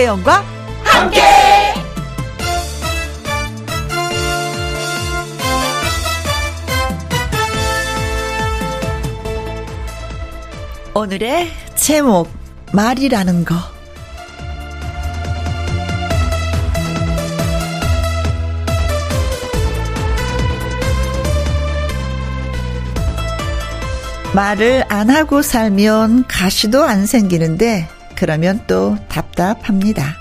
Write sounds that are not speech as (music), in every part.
김혜영과 함께. 오늘의 제목 말이라는 거. 말을 안 하고 살면 가시도 안 생기는데 그러면 또 답답합니다.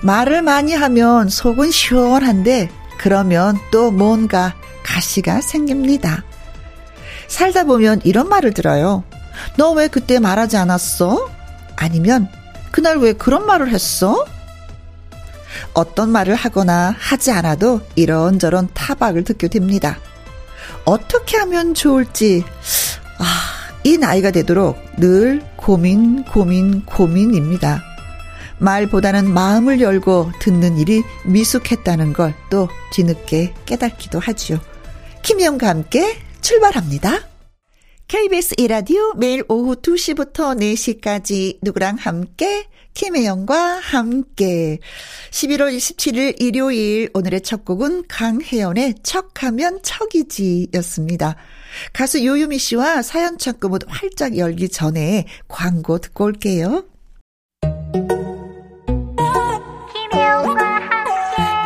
말을 많이 하면 속은 시원한데 그러면 또 뭔가 가시가 생깁니다. 살다 보면 이런 말을 들어요. 너 왜 그때 말하지 않았어? 아니면 그날 왜 그런 말을 했어? 어떤 말을 하거나 하지 않아도 이런저런 타박을 듣게 됩니다. 어떻게 하면 좋을지 아, 이 나이가 되도록 늘 고민, 고민, 고민입니다. 말보다는 마음을 열고 듣는 일이 미숙했다는 걸 또 뒤늦게 깨닫기도 하지요. 김희영과 함께 출발합니다. KBS 이라디오 매일 오후 2시부터 4시까지 누구랑 함께 김혜영과 함께 11월 27일 일요일 오늘의 첫 곡은 강혜연의 척하면 척이지 였습니다. 가수 요유미 씨와 사연 창구 모두 활짝 열기 전에 광고 듣고 올게요.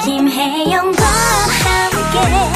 김혜영과 함께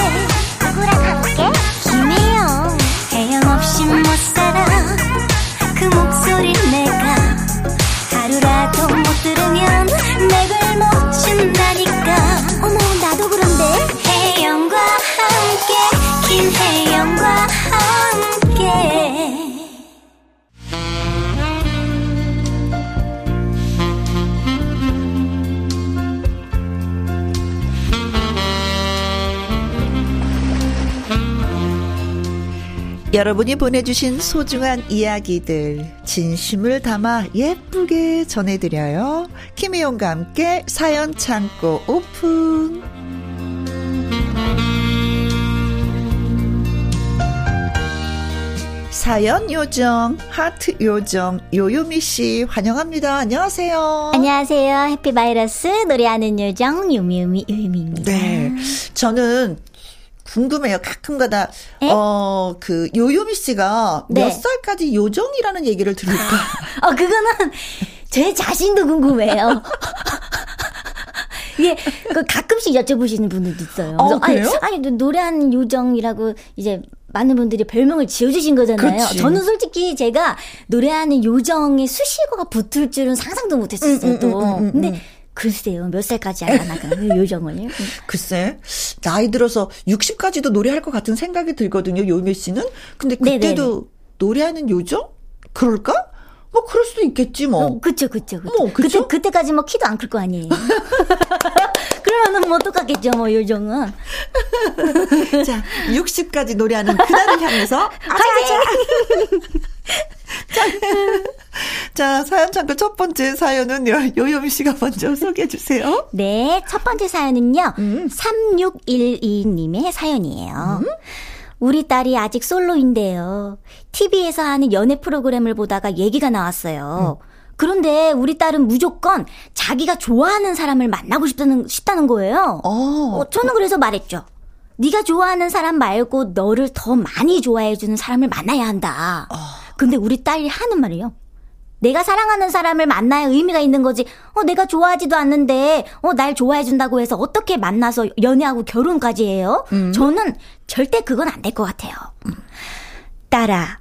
여러분이 보내주신 소중한 이야기들 진심을 담아 예쁘게 전해드려요. 김혜영과 함께 사연 창고 오픈. 사연 요정, 하트 요정, 요요미 씨 환영합니다. 안녕하세요. 안녕하세요. 해피바이러스 노래하는 요정 요미요미 요미입니다. 네. 저는 궁금해요. 가끔가다 어 그 요요미 씨가 몇 네. 살까지 요정이라는 얘기를 들을까? (laughs) 어 그거는 제 자신도 궁금해요. (laughs) 예, 그 가끔씩 여쭤보시는 분들도 있어요. 어? 아니, 아니 노래하는 요정이라고 이제 많은 분들이 별명을 지어주신 거잖아요. 그치. 저는 솔직히 제가 노래하는 요정의 수식어가 붙을 줄은 상상도 못했었어요. 음, 음, 또. 음, 음, 음, 근데 음. 글쎄요, 몇 살까지 알아나 그 요정을. 글쎄, 나이 들어서 60까지도 노래할 것 같은 생각이 들거든요, 요미 씨는. 근데 그때도 노래하는 요정? 그럴까? 뭐, 그럴 수도 있겠지, 뭐. 어, 그쵸, 그쵸, 그쵸. 뭐, 그쵸? 그때, 그때까지 뭐 키도 안 클 거 아니에요. (laughs) 그러면은 뭐 똑같겠죠, 뭐, 요정은. (laughs) 자, 60까지 노래하는 그날을 향해서. 아자, 아자. (laughs) (laughs) 자, 사연 창고 첫 번째 사연은 요, 요요미 씨가 먼저 소개해 주세요. 네, 첫 번째 사연은요, 음. 3612님의 사연이에요. 우리 딸이 아직 솔로인데요. TV에서 하는 연애 프로그램을 보다가 얘기가 나왔어요. 그런데 우리 딸은 무조건 자기가 좋아하는 사람을 만나고 싶다는, 싶다는 거예요. 어. 어, 저는 그래서 말했죠. 네가 좋아하는 사람 말고 너를 더 많이 좋아해주는 사람을 만나야 한다. 근데 우리 딸이 하는 말이요. 내가 사랑하는 사람을 만나야 의미가 있는 거지. 어, 내가 좋아하지도 않는데, 어, 날 좋아해준다고 해서 어떻게 만나서 연애하고 결혼까지 해요? 저는 절대 그건 안 될 것 같아요. 음. 딸아,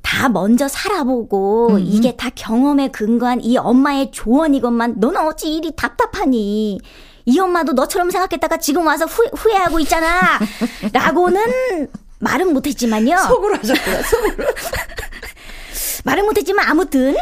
다 먼저 살아보고, 이게 다 경험에 근거한 이 엄마의 조언이건만, 너는 어찌 일이 답답하니? 이 엄마도 너처럼 생각했다가 지금 와서 후, 후회하고 있잖아. (laughs) 라고는 말은 못했지만요. 속으로 하셨구나, 속으로. (laughs) 말은 못했지만 아무튼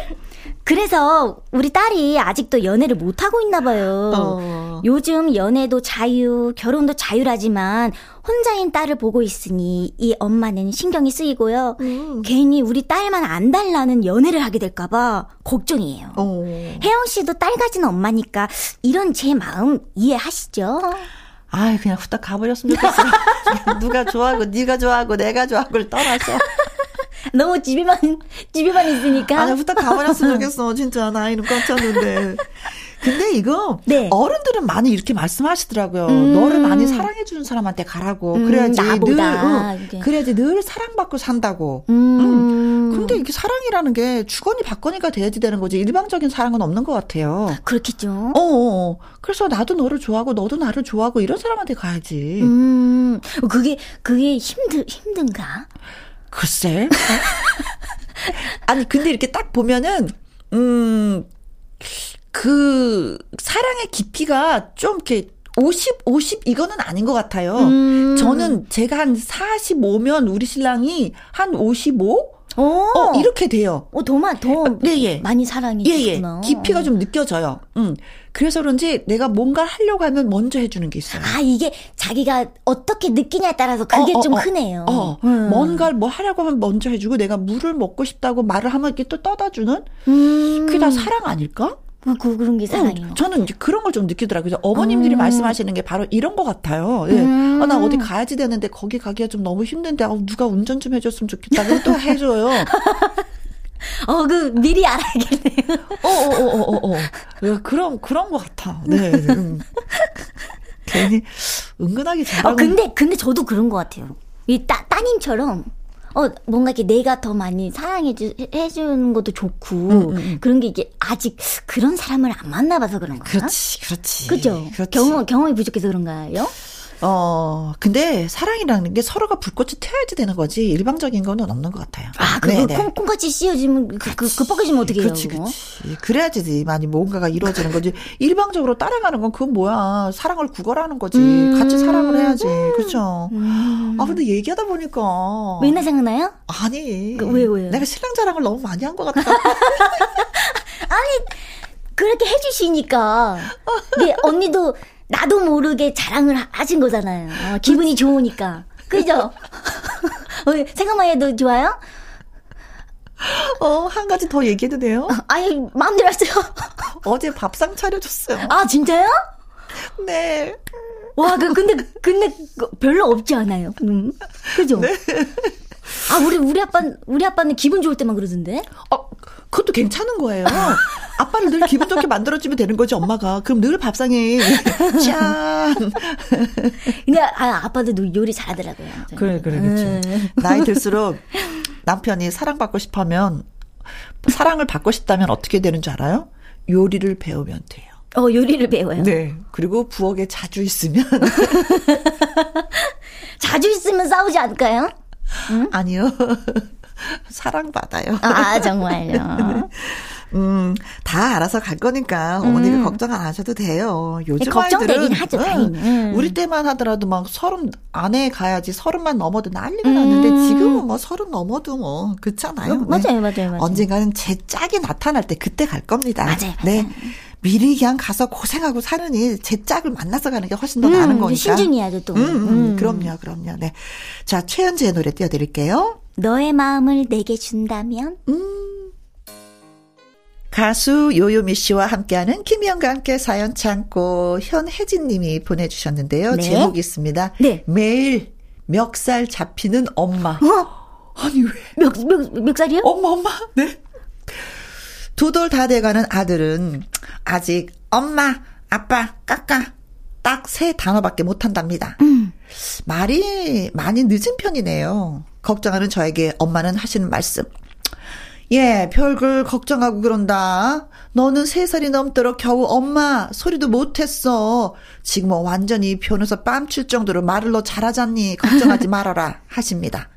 그래서 우리 딸이 아직도 연애를 못 하고 있나 봐요. 어. 요즘 연애도 자유, 결혼도 자유라지만 혼자인 딸을 보고 있으니 이 엄마는 신경이 쓰이고요. 음. 괜히 우리 딸만 안 달라는 연애를 하게 될까봐 걱정이에요. 어. 혜영 씨도 딸 가진 엄마니까 이런 제 마음 이해하시죠? 아이, 그냥 후딱 가버렸으면 좋겠어. (laughs) 누가 좋아하고, 네가 좋아하고, 내가 좋아하고를 떠나서. 너무 집에만 집에만 있으니까. 아니, 후딱 가버렸으면 좋겠어. 진짜, 나이는 꽉 찼는데. 근데 이거 네. 어른들은 많이 이렇게 말씀하시더라고요. 음. 너를 많이 사랑해 주는 사람한테 가라고. 음, 그래야지 늘 응, 그래야지 늘 사랑받고 산다고. 음. 음. 근데 이게 사랑이라는 게 주거니 받거니가 돼야지 되는 거지. 일방적인 사랑은 없는 것 같아요. 그렇겠죠. 어, 어. 그래서 나도 너를 좋아하고 너도 나를 좋아하고 이런 사람한테 가야지. 음. 그게 그게 힘들 힘든가? 글쎄. (laughs) 아니 근데 이렇게 딱 보면은 음. 그 사랑의 깊이가 좀 이렇게 50, 50 이거는 아닌 것 같아요. 음. 저는 제가 한 45면 우리 신랑이 한 55? 오. 어, 이렇게 돼요. 어, 더, 마, 더 어, 네, 예. 많이 사랑이 예, 예. 깊이가 좀 느껴져요. 음. 그래서 그런지 내가 뭔가 하려고 하면 먼저 해주는 게 있어요. 아, 이게 자기가 어떻게 느끼냐에 따라서 그게 어, 어, 좀 어, 크네요. 어, 음. 뭔가를 뭐 하려고 하면 먼저 해주고 내가 물을 먹고 싶다고 말을 하면 이렇게 또 떠다 주는? 음. 그게 다 사랑 아닐까? 그, 그, 그런 게 사랑이요. 응, 저는 이제 그런 걸 좀 느끼더라고요. 어머님들이 음. 말씀하시는 게 바로 이런 것 같아요. 예. 음. 아, 나 어디 가야지 되는데 거기 가기가 좀 너무 힘든데, 아, 누가 운전 좀 해줬으면 좋겠다. 그럼 또 해줘요. (laughs) 어, 그, 미리 알아야겠네요. 어, 어, 어, 어, 어, 어. 예, 그런, 그런 것 같아. 네. 음. 괜히 은근하게 잘하고. 어, 근데, 근데 저도 그런 것 같아요. 이 따, 따님처럼 어, 뭔가 이렇게 내가 더 많이 사랑해 주, 해주는 것도 좋고, 음, 음, 음. 그런 게 이게 아직 그런 사람을 안 만나봐서 그런 거야. 그렇지, 그렇지. 그죠? 경험, 경험이 부족해서 그런가요? 어, 근데 사랑이라는 게 서로가 불꽃이 튀어야지 되는 거지 일방적인 거는 없는 것 같아요. 아, 그거 콩, 콩같이 씌워지면, 그, 그, 그 뻐겨지면 어떻게 해요? 그렇지, 그렇지. 그래야지 많이 뭔가가 이루어지는 거지. 일방적으로 따라가는 건 그건 뭐야. 사랑을 구걸하는 거지. 음. 같이 사랑을 해야지. 그렇죠. 음. 아, 근데 얘기하다 보니까. 맨날 생각나요? 아니. 그, 왜, 왜? 내가 신랑 자랑을 너무 많이 한 것 같다. (laughs) 아니, 그렇게 해주시니까. 네, 언니도 나도 모르게 자랑을 하신 거잖아요. 어, 기분이 좋으니까. 그죠? (laughs) 어, 생각만 해도 좋아요? 어, 한 가지 더 얘기해도 돼요? 아니, 마음대로 하세요. 어제 밥상 차려줬어요. 아, 진짜요? 네. 와, 그, 근데, 근데, 별로 없지 않아요. 음. 그죠? 네. 아, 우리, 우리 아빠, 우리 아빠는 기분 좋을 때만 그러던데? 어, 그것도 괜찮은 거예요. 아빠를 늘 기분 좋게 만들어주면 되는 거지, 엄마가. 그럼 늘 밥상에, (laughs) 짠! 근데, 아, 아빠도 요리 잘하더라고요. 그래, 그래, 그렇죠. 나이 들수록 남편이 사랑받고 싶으면, 사랑을 받고 싶다면 어떻게 되는 줄 알아요? 요리를 배우면 돼요. 어, 요리를 배워요? 네. 그리고 부엌에 자주 있으면. (laughs) 자주 있으면 싸우지 않을까요? 응? 아니요. (laughs) 사랑받아요. 아, 정말요? (laughs) 네. 음, 다 알아서 갈 거니까 어머니가 음. 걱정 안 하셔도 돼요. 요즘 걱정되긴 아이들은 하죠, 응, 음. 우리 때만 하더라도 막 서른 안에 가야지 서른만 넘어도 난리가 음. 났는데 지금은 뭐 서른 넘어도 뭐 그렇잖아요. 네. 맞아요, 맞아요, 맞아요. 언젠가는 제 짝이 나타날 때 그때 갈 겁니다. 맞아요, 네. 맞아요. 네. 미리 그냥 가서 고생하고 사느니 제 짝을 만나서 가는 게 훨씬 더 음, 나은 거니까. 신중해야죠 또. 음, 음, 음. 그럼요, 그럼요. 네. 자, 최현재의 노래 띄워드릴게요. 너의 마음을 내게 준다면. 음. 가수 요요미 씨와 함께하는 김희영과 함께 사연 창고 현혜진 님이 보내주셨는데요. 네. 제목이 있습니다. 네. 매일 멱살 잡히는 엄마. 어? 아니 왜? 멱, 멱, 멱살이요? 엄마, 엄마. 네. 두 돌 다 돼가는 아들은 아직 엄마, 아빠, 까까 딱 세 단어밖에 못한답니다. 음. 말이 많이 늦은 편이네요. 걱정하는 저에게 엄마는 하시는 말씀. 예, 별걸 걱정하고 그런다. 너는 세 살이 넘도록 겨우 엄마 소리도 못했어. 지금 뭐 완전히 변호사 뺨칠 정도로 말을 너 잘하잖니. 걱정하지 (laughs) 말아라. 하십니다.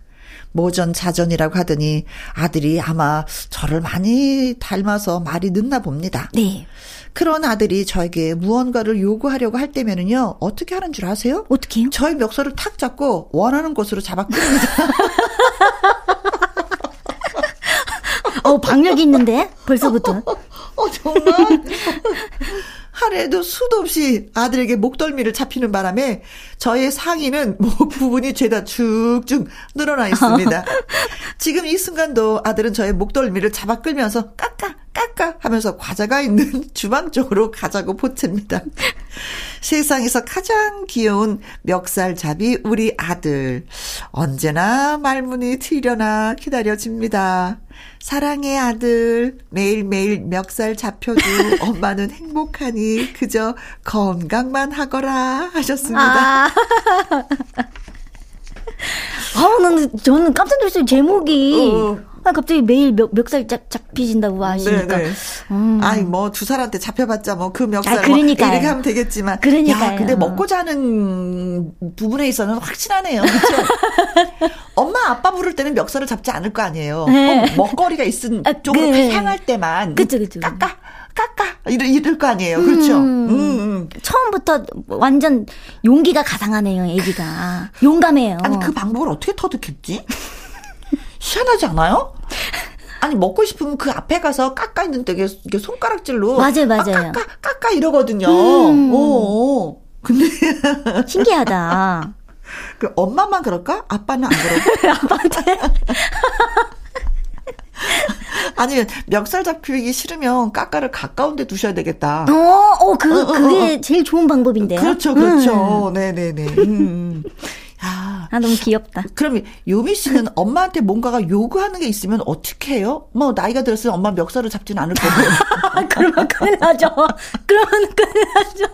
모전 자전이라고 하더니 아들이 아마 저를 많이 닮아서 말이 늦나 봅니다. 네. 그런 아들이 저에게 무언가를 요구하려고 할 때면은요, 어떻게 하는 줄 아세요? 어떻게요? 저희 멱살을 탁 잡고 원하는 곳으로 잡아 끕니다. (laughs) 어, 박력 있는데? 벌써부터. (laughs) 어, 정말? (laughs) 하루에도 수도 없이 아들에게 목덜미를 잡히는 바람에 저의 상의는 목 부분이 죄다 쭉쭉 늘어나 있습니다. (laughs) 지금 이 순간도 아들은 저의 목덜미를 잡아 끌면서 까까 까까 하면서 과자가 있는 (laughs) 주방 쪽으로 가자고 보챕니다. (laughs) 세상에서 가장 귀여운 멱살잡이 우리 아들. 언제나 말문이 트려나 기다려집니다. 사랑해 아들 매일매일 멱살 잡혀도 (laughs) 엄마는 행복하니 그저 건강만 하거라 하셨습니다. 아. (laughs) 아, 나는 저는 깜짝 놀랐어요. 제목이. 어. 아, 갑자기 매일 멱, 멱살 잡, 잡히신다고 하시니까. 네, 네. 음. 아니, 뭐, 두 살한테 잡혀봤자 뭐, 그 멱살. 아, 그러니까. 뭐 이렇게 하면 되겠지만. 그러니까. 야, 근데 먹고 자는 부분에 있어서는 확실하네요. 그쵸? (laughs) 부를 때는 멱살을 잡지 않을 거 아니에요. 네. 먹거리가 있은 아, 쪽으로 네. 향할 때만. 그쵸, 그쵸. 깎아. 깎아 이럴, 이럴 거 아니에요. 그렇죠? 음, 음, 음. 처음부터 완전 용기가 가상하네요, 애기가. 용감해요. 아니, 그 방법을 어떻게 터득했지? (laughs) 희한하지 않아요? 아니 먹고 싶으면 그 앞에 가서 깎아 있는 되게 이게 손가락질로 맞아요, 맞아요. 깎아 깎아 이러거든요. 음. 오, 근데 신기하다. 그 엄마만 그럴까? 아빠는 안 그러고? (laughs) 아빠한테. (laughs) 아니면 멱살 잡히기 싫으면 까까를 가까운 데 두셔야 되겠다. 어, 어, 그, 어, 어, 그게 어, 제일 좋은 방법인데요. 그렇죠, 그렇죠. 음. 네 네 네. 음. 음. 아, 아 너무 귀엽다. 그럼 요미 씨는 엄마한테 뭔가가 요구하는 게 있으면 어떻게 해요? 뭐 나이가 들었으면 엄마 멱살을 잡지는 않을 거고. (laughs) 그러면 큰일 나죠. 그러면 큰일 나죠.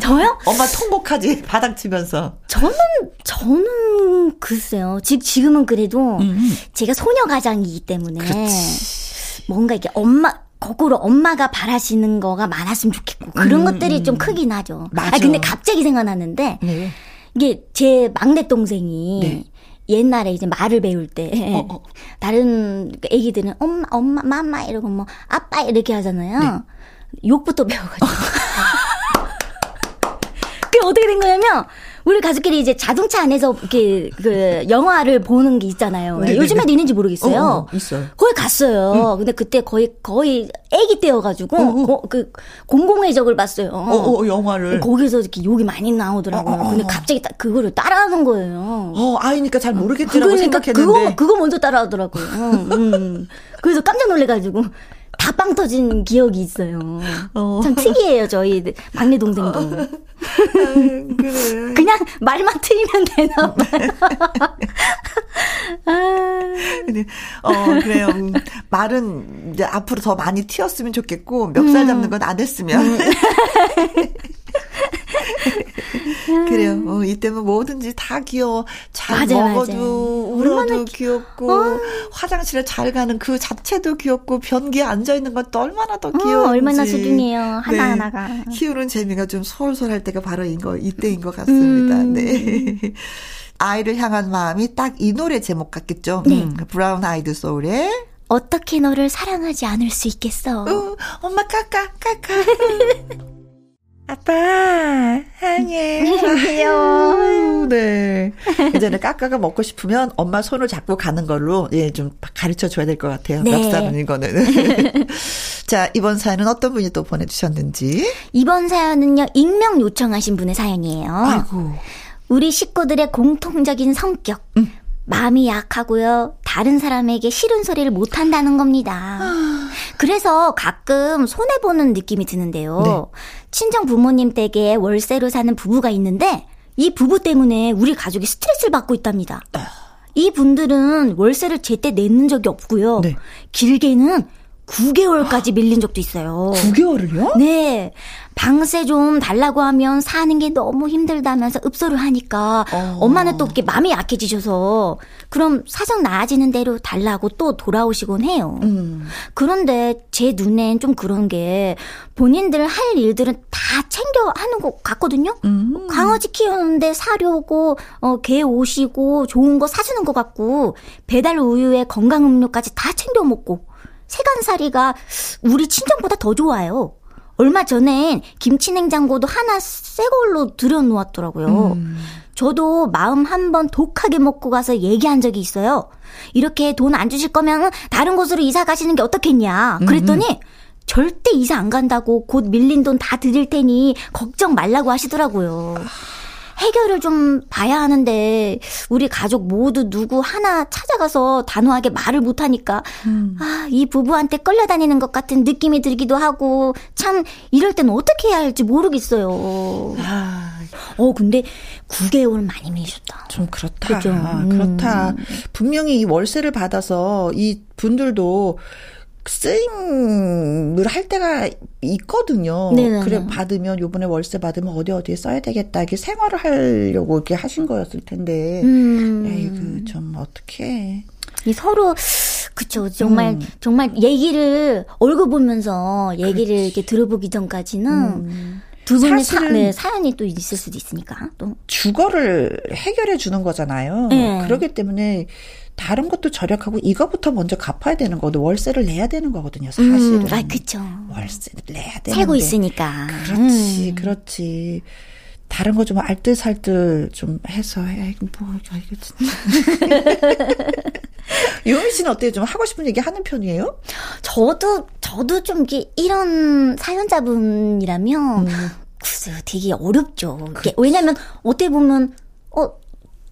저요? 엄마 통곡하지 바닥 치면서. 저는 저는 글쎄요. 지, 지금은 그래도 음. 제가 소녀 가장이기 때문에 그렇지. 뭔가 이게 엄마 거꾸로 엄마가 바라시는 거가 많았으면 좋겠고 그런 음, 것들이 좀 크긴 하죠. 맞아. 아 근데 갑자기 생각나는데 네. 이게 제 막내 동생이 네. 옛날에 이제 말을 배울 때 어, 어. (laughs) 다른 애기들은 엄마 엄마 마마 이러고 뭐 아빠 이렇게 하잖아요. 네. 욕부터 배워가지고. (laughs) 그게 어떻게 된 거냐면 우리 가족끼리 이제 자동차 안에서 이렇게 그 영화를 보는 게 있잖아요. 네, 네 요즘에도 네. 있는지 모르겠어요. 어, 어, 있어요. 거기 갔어요. 응. 근데 그때 거의 거의 아기 때여가지고 어, 어. 그 공공의 적을 봤어요. 어, 어, 영화를 거기서 이렇게 욕이 많이 나오더라고요. 근데 갑자기 딱 그거를 따라하는 거예요. 어 아이니까 잘 모르겠더라고 그러니까 생각했는데 그거 그거 먼저 따라하더라고요. 음, 음. 그래서 깜짝 놀래가지고. 다 빵 터진 기억이 있어요. 어. 참 특이해요, 저희 막내 동생도. 어. (laughs) 그래. 그냥 말만 트이면 되나 봐요. (laughs) 아. 어, 그래요. 음, 말은 이제 앞으로 더 많이 튀었으면 좋겠고, 멱살 음. 잡는 건 안 했으면. (laughs) 음. 그래요. 어, 이때는 뭐든지 다 귀여워. 잘 맞아, 먹어도 맞아. 울어도 귀엽고 어. 화장실에 잘 가는 그 자체도 귀엽고 변기에 앉아 있는 것도 얼마나 더 귀여운지. 어, 얼마나 소중해요. 하나 네. 하나가. 키우는 재미가 좀 솔솔할 때가 바로 이거 이때인 것 같습니다. 음. 네. (laughs) 아이를 향한 마음이 딱 이 노래 제목 같겠죠. 네. 음, 브라운 아이드 소울의 어떻게 너를 사랑하지 않을 수 있겠어. 어, 엄마 까까 까까. (laughs) 아빠, 사랑해. 귀여워. 네. 이제는 까까가 먹고 싶으면 엄마 손을 잡고 가는 걸로, 예, 좀 가르쳐 줘야 될 것 같아요. 네. 멱살은 이거는. (laughs) 자, 이번 사연은 어떤 분이 또 보내주셨는지. 이번 사연은요, 익명 요청하신 분의 사연이에요. 아이고. 우리 식구들의 공통적인 성격. 음. 마음이 약하고요. 다른 사람에게 싫은 소리를 못 한다는 겁니다. 그래서 가끔 손해보는 느낌이 드는데요. 네. 친정 부모님 댁에 월세로 사는 부부가 있는데 이 부부 때문에 우리 가족이 스트레스를 받고 있답니다. 이 분들은 월세를 제때 내는 적이 없고요. 네. 길게는 9개월까지 밀린 적도 있어요. 9개월을요? 네. 방세 좀 달라고 하면 사는 게 너무 힘들다면서 읍소를 하니까 어. 엄마는 또 이렇게 마음이 약해지셔서 그럼 사정 나아지는 대로 달라고 또 돌아오시곤 해요. 음. 그런데 제 눈엔 좀 그런 게 본인들 할 일들은 다 챙겨 하는 것 같거든요. 음. 강아지 키우는데 사려고 어, 개 오시고 좋은 거 사주는 것 같고 배달 우유에 건강 음료까지 다 챙겨 먹고 세간살이가 우리 친정보다 더 좋아요. 얼마 전엔 김치 냉장고도 하나 새 걸로 들여놓았더라고요. 음. 저도 마음 한 번 독하게 먹고 가서 얘기한 적이 있어요. 이렇게 돈 안 주실 거면 다른 곳으로 이사 가시는 게 어떻겠냐. 그랬더니 음. 절대 이사 안 간다고 곧 밀린 돈 다 드릴 테니 걱정 말라고 하시더라고요. 해결을 좀 봐야 하는데 우리 가족 모두 누구 하나 찾아가서 단호하게 말을 못 하니까 음. 아, 이 부부한테 끌려다니는 것 같은 느낌이 들기도 하고 참 이럴 때는 어떻게 해야 할지 모르겠어요. 아, 어, 근데 9개월 많이 미셨다. 좀 그렇다. 그죠? 음. 그렇다. 분명히 이 월세를 받아서 이 분들도 쓰임을 할 때가 있거든요. 네네네. 그래 받으면 요번에 월세 받으면 어디 어디에 써야 되겠다. 이게 생활을 하려고 이렇게 하신 거였을 텐데. 음. 에이 그 좀 어떻게 이 서로 그쵸 정말 음. 정말 얘기를 얼굴 보면서 얘기를 그렇지. 이렇게 들어보기 전까지는 음. 두 분의 사, 네, 사연이 또 있을 수도 있으니까 또 주거를 해결해 주는 거잖아요. 네. 그렇기 때문에 다른 것도 절약하고 이거부터 먼저 갚아야 되는 거도 월세를 내야 되는 거거든요. 사실은. 음, 아, 그쵸. 월세를 내야 되는 살고 있으니까. 그렇지, 음. 그렇지. 다른 거 좀 알뜰살뜰 좀 해서 해. 뭐, 이거 진짜. (laughs) 유미 씨는 어때요? 좀 하고 싶은 얘기 하는 편이에요? 저도, 저도 좀 이게 이런 사연자분이라면, 음. 글쎄요, 되게 어렵죠. 왜냐면, 어떻게 보면, 어,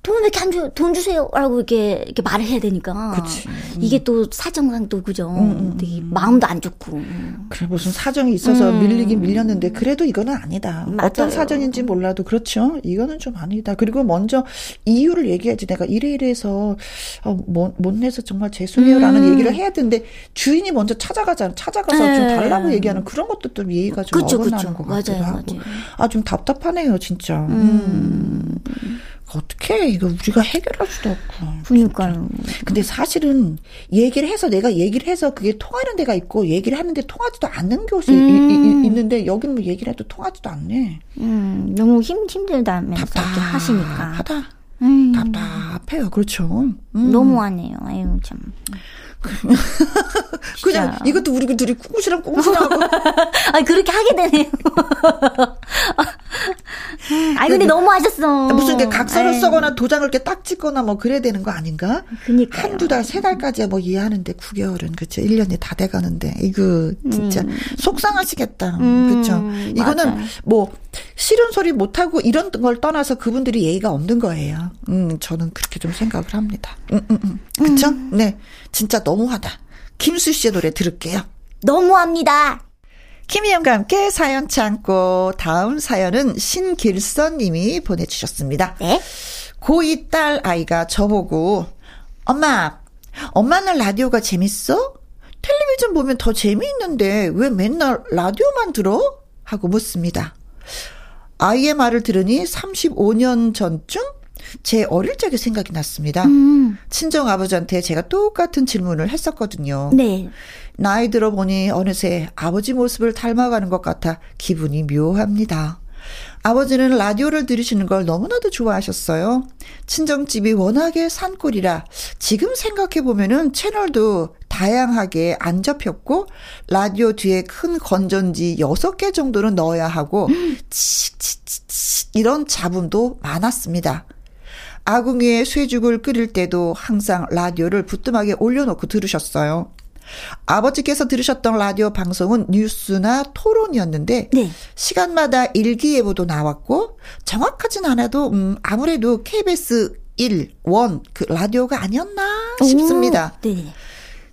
돈왜 이렇게 안 줘요? 돈 주세요. 라고 이렇게, 이렇게 말을 해야 되니까. 그치. 음. 이게 또 사정상 또 그죠. 음, 음, 되게 음. 마음도 안 좋고. 그래, 무슨 사정이 있어서 음. 밀리긴 밀렸는데, 그래도 이거는 아니다. 맞아요. 어떤 사정인지 몰라도 그렇죠. 이거는 좀 아니다. 그리고 먼저 이유를 얘기해야지. 내가 이래 이래서, 어, 못, 못 내서 정말 죄송해요. 라는 음. 얘기를 해야 되는데, 주인이 먼저 찾아가자. 찾아가서 네. 좀 달라고 얘기하는 그런 것도 좀 예의가 좀 그쵸, 어긋나는 그쵸. 것 같기도 맞아요, 하고. 맞아요. 아, 좀 답답하네요, 진짜. 음. 어떻게 이거 우리가 해결할 수도 없고. 그러니까요. 근데 사실은 얘기를 해서 내가 얘기를 해서 그게 통하는 데가 있고 얘기를 하는데 통하지도 않는 곳이 음. 있는데 여기는 뭐 얘기를 해도 통하지도 않네. 음, 너무 힘 힘들다면서 이렇게 하시니까. 하다. 음. 답답해요. 그렇죠. 음. 너무하네요. 아유 참. (laughs) 그냥 이것도 우리 둘이 꿍시랑 꿍시랑 하고. 아 그렇게 하게 되네요. (laughs) 아니 근데 너무 하셨어. 무슨 게 각서를 에이. 쓰거나 도장을 이렇게 딱 찍거나 뭐 그래야 되는 거 아닌가? 그니까 한두 달, 세 달까지야 뭐 이해하는데 9개월은 그쵸. 1년이 다 돼 가는데 이거 진짜 음. 속상하시겠다. 음, 그쵸. 이거는 맞아. 뭐 싫은 소리 못 하고 이런 걸 떠나서 그분들이 예의가 없는 거예요. 음, 저는 그렇게 좀 생각을 합니다. 음, 음, 음. 그쵸? 음. 네. 진짜 너무하다. 김수 씨의 노래 들을게요. 너무합니다. 김희영과 함께 사연 참고 다음 사연은 신길선 님이 보내주셨습니다. 네? 고2 딸 아이가 저보고 엄마 엄마는 라디오가 재밌어? 텔레비전 보면 더 재미있는데 왜 맨날 라디오만 들어? 하고 묻습니다. 아이의 말을 들으니 35년 전쯤 제 어릴 적의 생각이 났습니다. 음. 친정 아버지한테 제가 똑같은 질문을 했었거든요. 네. 나이 들어보니 어느새 아버지 모습을 닮아가는 것 같아 기분이 묘합니다. 아버지는 라디오를 들으시는 걸 너무나도 좋아하셨어요. 친정집이 워낙에 산골이라 지금 생각해보면은 채널도 다양하게 안 접혔고, 라디오 뒤에 큰 건전지 6개 정도는 넣어야 하고, 치치치치 이런 잡음도 많았습니다. 아궁이에 쇠죽을 끓일 때도 항상 라디오를 부뚜막에 올려놓고 들으셨어요. 아버지께서 들으셨던 라디오 방송은 뉴스나 토론이었는데 네. 시간마다 일기예보도 나왔고 정확하진 않아도 음 아무래도 KBS 1, 1그 라디오가 아니었나 싶습니다. 오, 네.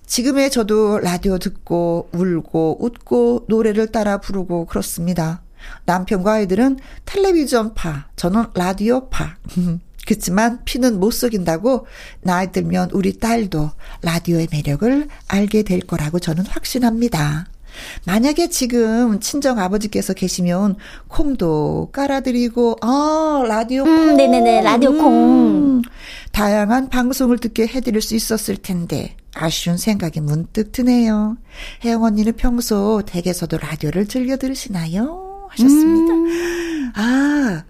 지금의 저도 라디오 듣고 울고 웃고 노래를 따라 부르고 그렇습니다. 남편과 아이들은 텔레비전파, 저는 라디오파. (laughs) 그렇지만 피는 못 속인다고 나이 들면 우리 딸도 라디오의 매력을 알게 될 거라고 저는 확신합니다. 만약에 지금 친정 아버지께서 계시면 콩도 깔아드리고 아 라디오 음, 콩, 음, 네네네 라디오 콩 음, 다양한 방송을 듣게 해드릴 수 있었을 텐데 아쉬운 생각이 문득 드네요. 혜영 언니는 평소 댁에서도 라디오를 즐겨 들으시나요? 하셨습니다. 음. 아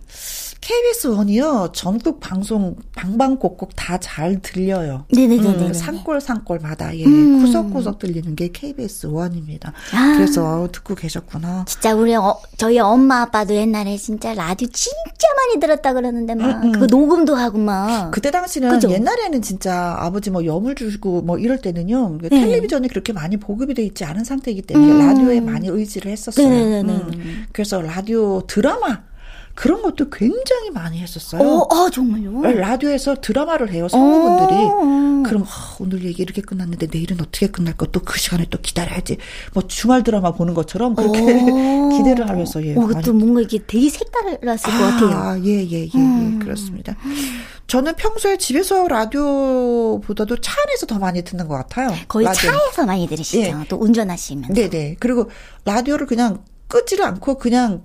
KBS 원이요 전국 방송 방방곡곡 다 잘 들려요. 네네네. 음, 산골 산골마다 예 음. 구석구석 들리는 게 KBS 원입니다. 아. 그래서 듣고 계셨구나. 진짜 우리 어, 저희 엄마 아빠도 옛날에 진짜 라디오 진짜 많이 들었다 그러는데 막 음, 음. 그 녹음도 하고 막. 그때 당시는 그죠? 옛날에는 진짜 아버지 뭐 염을 주고 뭐 이럴 때는요 네. 텔레비전이 그렇게 많이 보급이 돼 있지 않은 상태이기 때문에 음. 라디오에 많이 의지를 했었어요. 네네네. 음. 그래서 라디오 드라마 그런 것도 굉장히 많이 했었어요. 어, 아, 정말요? 라디오에서 드라마를 해요, 성우분들이. 어. 그럼, 어, 오늘 얘기 이렇게 끝났는데 내일은 어떻게 끝날 거또그 시간에 또 기다려야지. 뭐 주말 드라마 보는 것처럼 그렇게 어. (laughs) 기대를 하면서, 예. 어, 그것도 뭔가 이게 되게 색달랐을 아, 것 같아요. 아, 예, 예, 예, 예, 음. 그렇습니다. 저는 평소에 집에서 라디오보다도 차 안에서 더 많이 듣는 것 같아요. 거의 라디오. 차에서 많이 들으시죠? 예. 또 운전하시면. 네네. 그리고 라디오를 그냥 끄지를 않고 그냥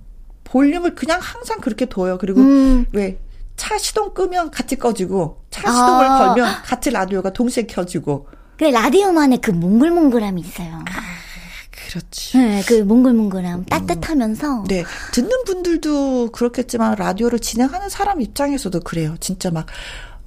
볼륨을 그냥 항상 그렇게 둬요. 그리고 음. 왜 차 시동 끄면 같이 꺼지고 차 시동을 아. 걸면 같이 라디오가 동시에 켜지고. 그래 라디오만의 그 몽글몽글함이 있어요. 아, 그렇지. 네, 그 몽글몽글함 따뜻하면서. 음. 네, 듣는 분들도 그렇겠지만 라디오를 진행하는 사람 입장에서도 그래요. 진짜 막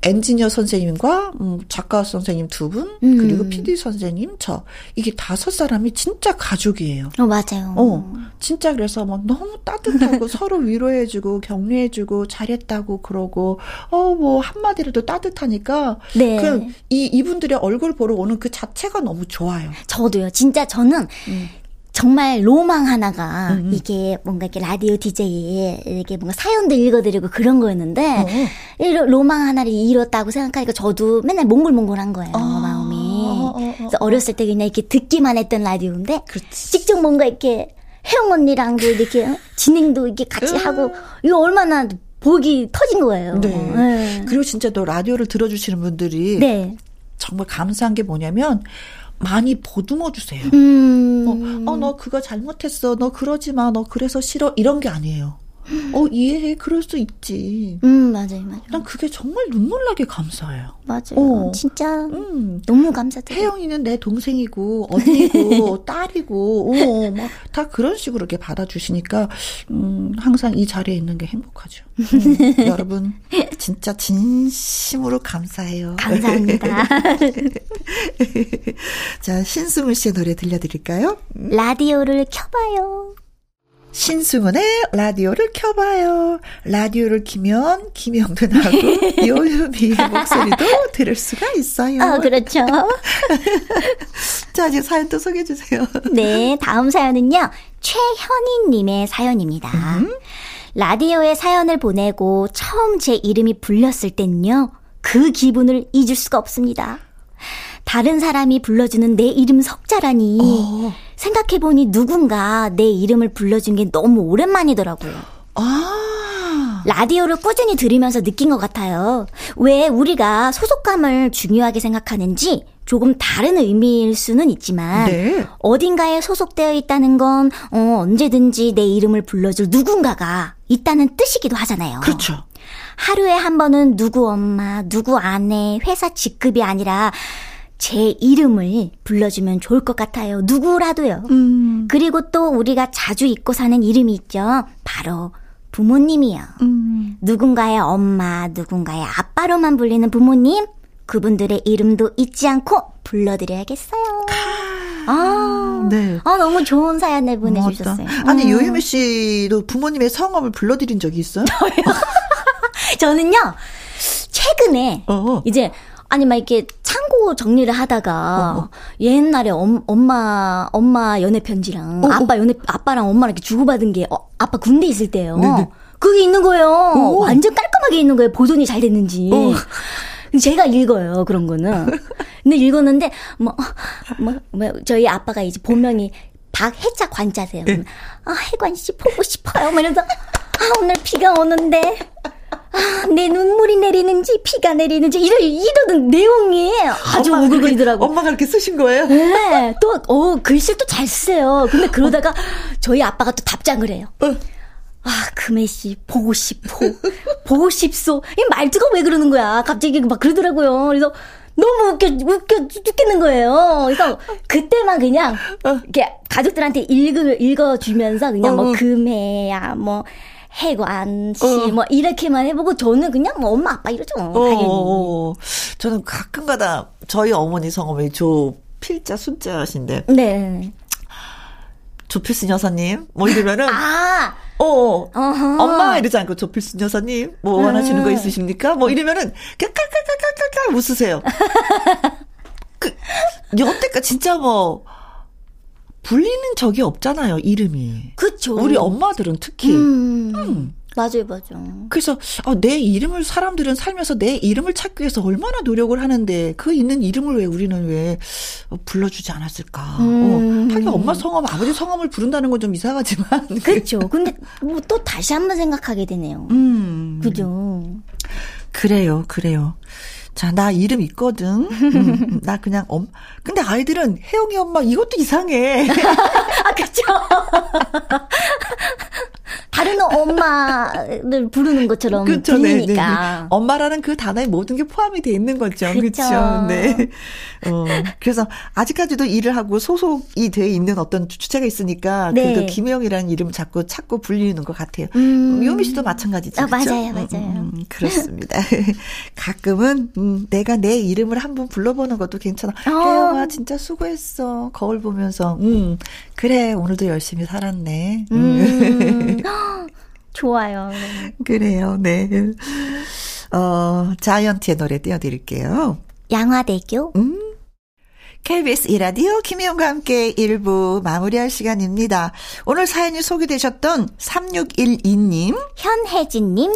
엔지니어 선생님과 음, 작가 선생님 두 분, 음. 그리고 PD 선생님, 저. 이게 다섯 사람이 진짜 가족이에요. 어, 맞아요. 어, 진짜 그래서 막 너무 따뜻하고 (laughs) 서로 위로해주고 격려해주고 잘했다고 그러고, 어, 뭐, 한마디라도 따뜻하니까. 네. 그, 이, 이분들의 얼굴 보러 오는 그 자체가 너무 좋아요. 저도요. 진짜 저는 음. 정말 로망 하나가 음, 음. 이게 뭔가 이렇게 라디오 디제이 이렇게 뭔가 사연도 읽어드리고 그런 거였는데 어. 로망 하나를 이뤘다고 생각하니까 저도 맨날 몽글몽글한 거예요 어. 마음이 어, 어, 어, 그래서 어렸을 때 그냥 이렇게 듣기만 했던 라디오인데 그렇지. 직접 뭔가 이렇게 혜영 언니랑도 이렇게 진행도 이렇게 같이 하고 이거 얼마나 복이 터진 거예요. 네. 네. 그리고 진짜 또 라디오를 들어주시는 분들이 네. 정말 감사한 게 뭐냐면 많이 보듬어 주세요. 음. 어, 어, 너 그거 잘못했어. 너 그러지 마. 너 그래서 싫어. 이런 게 아니에요. 어, 이해해. 그럴 수 있지. 음, 맞아요, 맞아요. 난 그게 정말 눈물 나게 감사해요. 맞아요. 어. 진짜. 음. 너무 감사드려요. 혜영이는 내 동생이고, 언니고, (laughs) (laughs) 딸이고, 어, 막, 다 그런 식으로 이렇게 받아주시니까, 음, 항상 이 자리에 있는 게 행복하죠. 음, (laughs) 여러분, 진짜 진심으로 감사해요. 감사합니다. 자, 신승훈 씨의 노래 들려드릴까요? 라디오를 켜봐요. 신승훈의 라디오를 켜봐요. 라디오를 키면 김영근하고 (laughs) 요요미의 목소리도 들을 수가 있어요. 아, 그렇죠. (laughs) 자, 이제 사연 또 소개해 주세요. 네, 다음 사연은요. 최현희님의 사연입니다. 음? 라디오에 사연을 보내고 처음 제 이름이 불렸을 땐요. 그 기분을 잊을 수가 없습니다. 다른 사람이 불러주는 내 이름 석자라니. 어. 생각해보니 누군가 내 이름을 불러준 게 너무 오랜만이더라고요. 아. 라디오를 꾸준히 들으면서 느낀 것 같아요. 왜 우리가 소속감을 중요하게 생각하는지 조금 다른 의미일 수는 있지만 네. 어딘가에 소속되어 있다는 건 어, 언제든지 내 이름을 불러줄 누군가가 있다는 뜻이기도 하잖아요. 그렇죠. 하루에 한 번은 누구 엄마, 누구 아내, 회사 직급이 아니라 제 이름을 불러주면 좋을 것 같아요. 누구라도요. 음. 그리고 또 우리가 자주 잊고 사는 이름이 있죠. 바로 부모님이요. 음. 누군가의 엄마, 누군가의 아빠로만 불리는 부모님, 그분들의 이름도 잊지 않고 불러드려야겠어요. 아, 네. 아, 너무 좋은 사연을 보내주셨어요. 맞다. 아니, 음. 요유미 씨도 부모님의 성함을 불러드린 적이 있어요? (laughs) 저는요, 최근에, 어. 이제, 아니 막 이렇게 창고 정리를 하다가 어, 어. 옛날에 엄, 엄마 엄마 연애 편지랑 어, 어, 아빠 연애 아빠랑 엄마랑 이렇게 주고받은 게 어, 아빠 군대 있을 때요. 네네. 그게 있는 거예요. 오. 완전 깔끔하게 있는 거예요. 보존이 잘 됐는지. 어. 제가 읽어요 그런 거는. 근데 읽었는데 뭐, 뭐, 뭐 저희 아빠가 이제 본명이 박해자 관자세요. 네. 아 해관 씨 보고 싶어요. 막 이러면서 아 오늘 비가 오는데 아, 내 눈물이 내리는지 피가 내리는지 이러, 이러던 내용이 아주 오글거리더라고. 엄마가 이렇게 쓰신 거예요? 네. 또, 어, 글씨를 또 잘 쓰세요. 근데 그러다가 어. 저희 아빠가 또 답장을 해요. 어. 아, 금혜 씨, 보고 싶어. 보고 싶소. 이 말투가 왜 그러는 거야? 갑자기 막 그러더라고요. 그래서 너무 웃겨, 웃겨 죽겠는 거예요. 그래서 그때만 그냥, 어. 이렇게 가족들한테 읽어, 읽어주면서 그냥 뭐 금혜야, 뭐, 해관 씨, 어. 뭐, 이렇게만 해보고, 저는 그냥 뭐, 엄마, 아빠 이러죠. 어. 당연히. 어. 저는 가끔가다 저희 어머니 성함이 조 필자 순자신데. 네. 조필순 여사님, 뭐 이러면은. 아! 어, 어. 엄마 이러지 않고 조필순 여사님, 뭐 원하시는 거 음. 있으십니까? 뭐 이러면은, 깔깔깔깔깔깔 웃으세요. (laughs) 그, 여태까 진짜 뭐, 불리는 적이 없잖아요, 이름이. 그쵸. 우리 엄마들은 특히. 음. 음. 맞아요, 맞아요. 그래서 어, 내 이름을 사람들은 살면서 내 이름을 찾기 위해서 얼마나 노력을 하는데 그 있는 이름을 왜 우리는 왜 불러주지 않았을까? 어, 음. 어, 하긴 엄마 성함, 아버지 성함을 부른다는 건 좀 이상하지만. (laughs) 그렇죠. 근데 뭐 또 다시 한번 생각하게 되네요. 음. 그죠. 그래요, 그래요. 자, 나 이름 있거든. 음, 나 그냥 엄. 근데 아이들은 혜영이 엄마 이것도 이상해. (laughs) 아, 그쵸. 다른 엄마를 부르는 것처럼 그쵸, 들리니까. 네, 네, 네. 엄마라는 그 단어에 모든 게 포함이 돼 있는 거죠. 그렇죠. 네. 어, 그래서 아직까지도 일을 하고 소속이 돼 있는 어떤 주체가 있으니까 네. 그래도 김혜영이라는 이름 자꾸 찾고 불리는 것 같아요. 음. 유미 씨도 마찬가지죠. 아, 맞아요, 맞아요. 음, 음, 그렇습니다. (laughs) 가끔은 음, 내가 내 이름을 한번 불러보는 것도 괜찮아. 어. 혜영아 진짜 수고했어. 거울 보면서 음 그래 오늘도 열심히 살았네. 음. 좋아요. 그래요, 네. 어, 자이언티의 노래 띄워드릴게요. 양화대교. 음. KBS 이라디오 김희영과 함께 1부 마무리할 시간입니다. 오늘 사연이 소개되셨던 3612님, 현혜진님,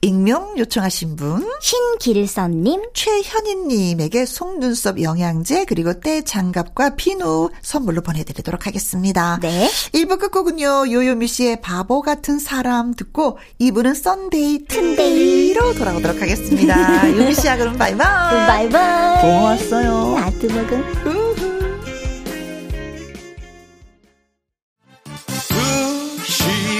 익명 요청하신 분 신길선님 최현희님에게 속눈썹 영양제 그리고 때 장갑과 비누 선물로 보내드리도록 하겠습니다. 네. 1부 끝곡은요 요요미 씨의 바보 같은 사람 듣고 2부는 Sunday 튼데이로 돌아오도록 하겠습니다. (laughs) 요미 씨야 그럼 바이바이. 바이바이. 고마웠어요. 나도 먹은.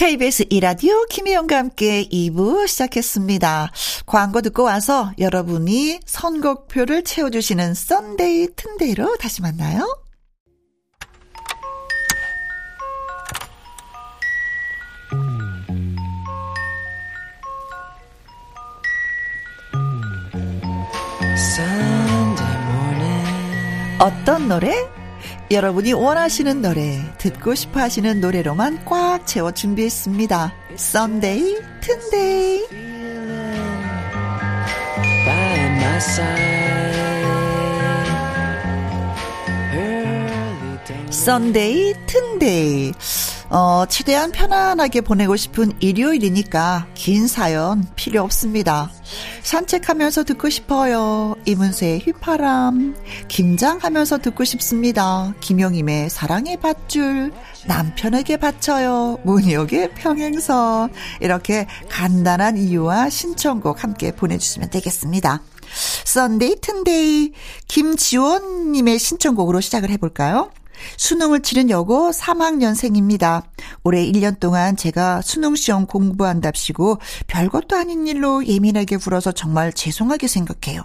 KBS 이라디오 김혜영과 함께 2부 시작했습니다. 광고 듣고 와서 여러분이 선곡표를 채워주시는 Sunday 튼데이로 다시 만나요. 어떤 노래? 여러분이 원하시는 노래, 듣고 싶어 하시는 노래로만 꽉 채워 준비했습니다. Sunday, 튼데이. Sunday, 튼데이. 어, 최대한 편안하게 보내고 싶은 일요일이니까 긴 사연 필요 없습니다. 산책하면서 듣고 싶어요. 이문세의 휘파람. 김장하면서 듣고 싶습니다. 김영임의 사랑의 밧줄. 남편에게 바쳐요. 문희옥의 평행선. 이렇게 간단한 이유와 신청곡 함께 보내주시면 되겠습니다. Sunday 튼데이 김지원님의 신청곡으로 시작을 해볼까요? 수능을 치른 여고 3학년생입니다. 올해 1년 동안 제가 수능 시험 공부한답시고 별것도 아닌 일로 예민하게 굴어서 정말 죄송하게 생각해요.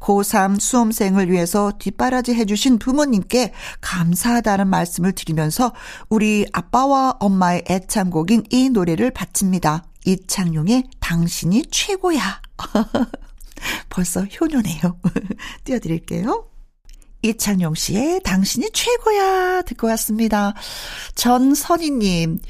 고3 수험생을 위해서 뒷바라지 해주신 부모님께 감사하다는 말씀을 드리면서 우리 아빠와 엄마의 애창곡인 이 노래를 바칩니다. 이창용의 당신이 최고야. (laughs) 벌써 효녀네요. (laughs) 띄워드릴게요. 이창용 씨의 당신이 최고야 듣고 왔습니다. 전선희님,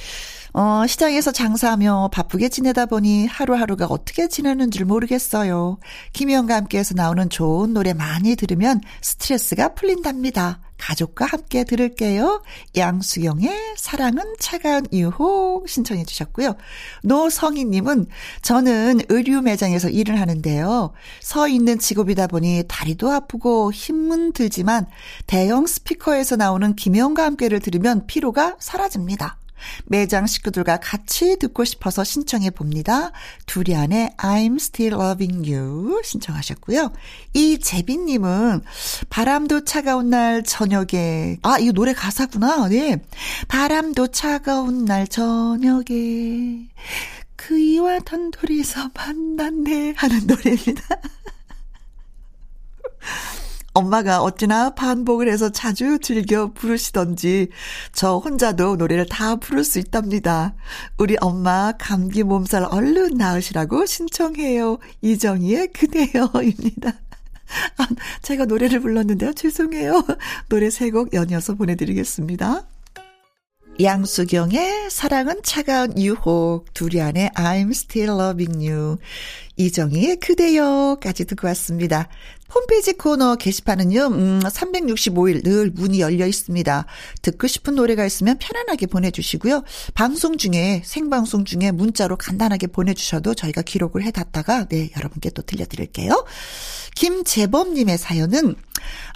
어, 시장에서 장사하며 바쁘게 지내다 보니 하루하루가 어떻게 지내는 줄 모르겠어요. 김희영과 함께해서 나오는 좋은 노래 많이 들으면 스트레스가 풀린답니다. 가족과 함께 들을게요. 양수경의 사랑은 차가운 유혹 신청해 주셨고요. 노성희님은 저는 의류 매장에서 일을 하는데요. 서 있는 직업이다 보니 다리도 아프고 힘은 들지만 대형 스피커에서 나오는 김영과 함께를 들으면 피로가 사라집니다. 매장 식구들과 같이 듣고 싶어서 신청해 봅니다. 두리안의 I'm Still Loving You 신청하셨고요. 이 제비님은 바람도 차가운 날 저녁에 아 이거 노래 가사구나. 네. 바람도 차가운 날 저녁에 그이와 단둘이서 만났네 하는 노래입니다. (laughs) 엄마가 어찌나 반복을 해서 자주 즐겨 부르시던지 저 혼자도 노래를 다 부를 수 있답니다. 우리 엄마 감기 몸살 얼른 나으시라고 신청해요. 이정희의 그대여입니다. 아, 제가 노래를 불렀는데요. 죄송해요. 노래 세 곡 연이어서 보내드리겠습니다. 양수경의 사랑은 차가운 유혹, 두리안의 I'm still loving you, 이정희의 그대여까지 듣고 왔습니다. 홈페이지 코너 게시판은요, 음, 365일 늘 문이 열려 있습니다. 듣고 싶은 노래가 있으면 편안하게 보내주시고요. 방송 중에, 생방송 중에 문자로 간단하게 보내주셔도 저희가 기록을 해놨다가, 네, 여러분께 또 들려드릴게요. 김재범님의 사연은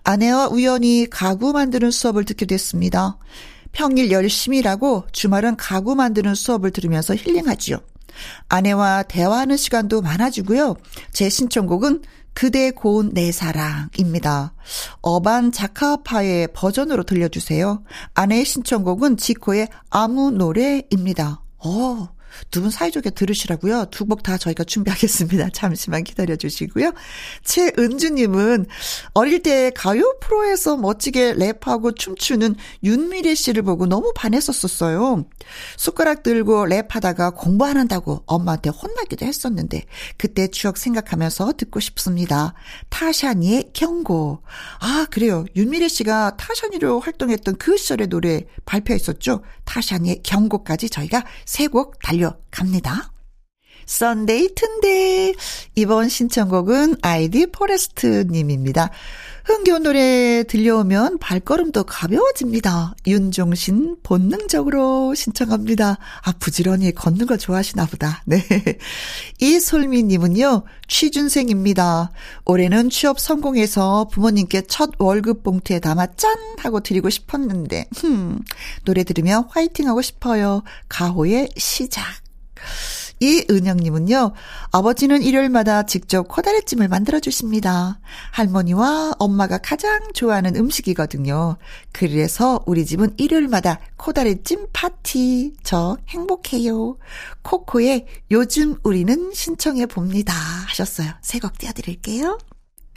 아내와 우연히 가구 만드는 수업을 듣게 됐습니다. 평일 열심히 일하고 주말은 가구 만드는 수업을 들으면서 힐링하지요. 아내와 대화하는 시간도 많아지고요. 제 신청곡은 그대 고운 내 사랑입니다. 어반 자카파의 버전으로 들려주세요. 아내의 신청곡은 지코의 아무 노래입니다. 어, 두 분 사이좋게 들으시라고요. 두 곡 다 저희가 준비하겠습니다. (laughs) 잠시만 기다려 주시고요. 최은주님은 어릴 때 가요 프로에서 멋지게 랩하고 춤추는 윤미래 씨를 보고 너무 반했었었어요. 숟가락 들고 랩하다가 공부 안 한다고 엄마한테 혼나기도 했었는데 그때 추억 생각하면서 듣고 싶습니다. 타샤니의 경고. 아 그래요. 윤미래 씨가 타샤니로 활동했던 그 시절의 노래 발표했었죠. 타샤니의 경고까지 저희가 세 곡 달려 갑니다. Sunday 튼데이 이번 신청곡은 아이디 포레스트 님입니다. 흥겨운 노래 들려오면 발걸음도 가벼워집니다. 윤종신 본능적으로 신청합니다. 아, 부지런히 걷는 거 좋아하시나 보다. (laughs) 네. 이솔미 님은요, 취준생입니다. 올해는 취업 성공해서 부모님께 첫 월급 봉투에 담아 짠! 하고 드리고 싶었는데, 흠, 노래 들으며 화이팅 하고 싶어요. 가호의 시작. 이은영님은요, 아버지는 일요일마다 직접 코다리찜을 만들어주십니다. 할머니와 엄마가 가장 좋아하는 음식이거든요. 그래서 우리 집은 일요일마다 코다리찜 파티. 저 행복해요. 코코의 요즘 우리는 신청해 봅니다. 하셨어요. 새곡 띄워드릴게요.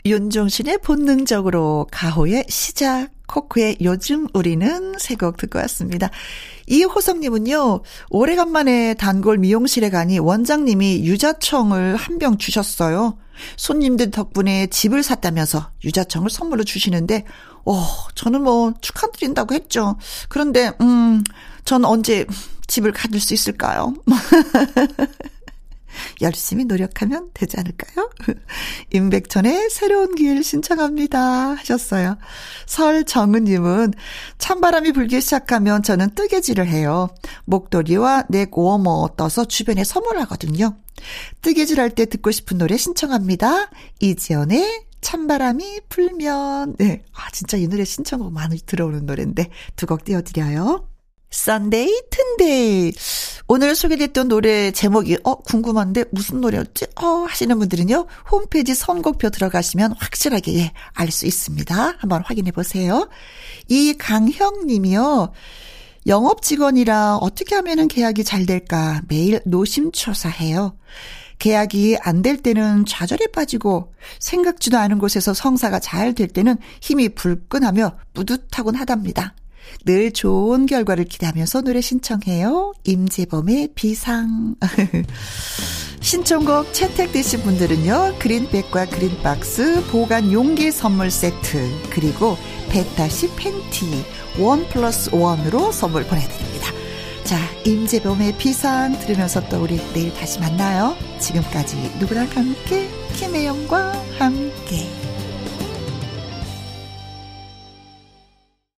윤종신의 본능적으로 가호의 시작. 코코의 요즘 우리는 새곡 듣고 왔습니다. 이호성님은요, 오래간만에 단골 미용실에 가니 원장님이 유자청을 한 병 주셨어요. 손님들 덕분에 집을 샀다면서 유자청을 선물로 주시는데, 어, 저는 뭐 축하드린다고 했죠. 그런데, 음, 전 언제 집을 가질 수 있을까요? (laughs) 열심히 노력하면 되지 않을까요? (laughs) 임백천의 새로운 길 신청합니다. 하셨어요. 설정은님은 찬바람이 불기 시작하면 저는 뜨개질을 해요. 목도리와 넥 워머 떠서 주변에 선물하거든요. 뜨개질 할 때 듣고 싶은 노래 신청합니다. 이지연의 찬바람이 불면. 네. 아, 진짜 이 노래 신청곡 많이 들어오는 노래인데 두 곡 띄워드려요. Sunday 튼데이. 오늘 소개됐던 노래 제목이 어 궁금한데 무슨 노래였지? 어 하시는 분들은요. 홈페이지 선곡표 들어가시면 확실하게 예, 알 수 있습니다. 한번 확인해 보세요. 이강형 님이요. 영업 직원이라 어떻게 하면은 계약이 잘 될까 매일 노심초사해요. 계약이 안 될 때는 좌절에 빠지고 생각지도 않은 곳에서 성사가 잘 될 때는 힘이 불끈하며 뿌듯하곤 하답니다. 늘 좋은 결과를 기대하면서 노래 신청해요. 임재범의 비상. (laughs) 신청곡 채택되신 분들은요. 그린백과 그린박스 보관 용기 선물 세트 그리고 베타시 팬티 원 플러스 원으로 선물 보내드립니다. 자, 임재범의 비상 들으면서 또 우리 내일 다시 만나요. 지금까지 누구랑 함께 김혜영과 함께.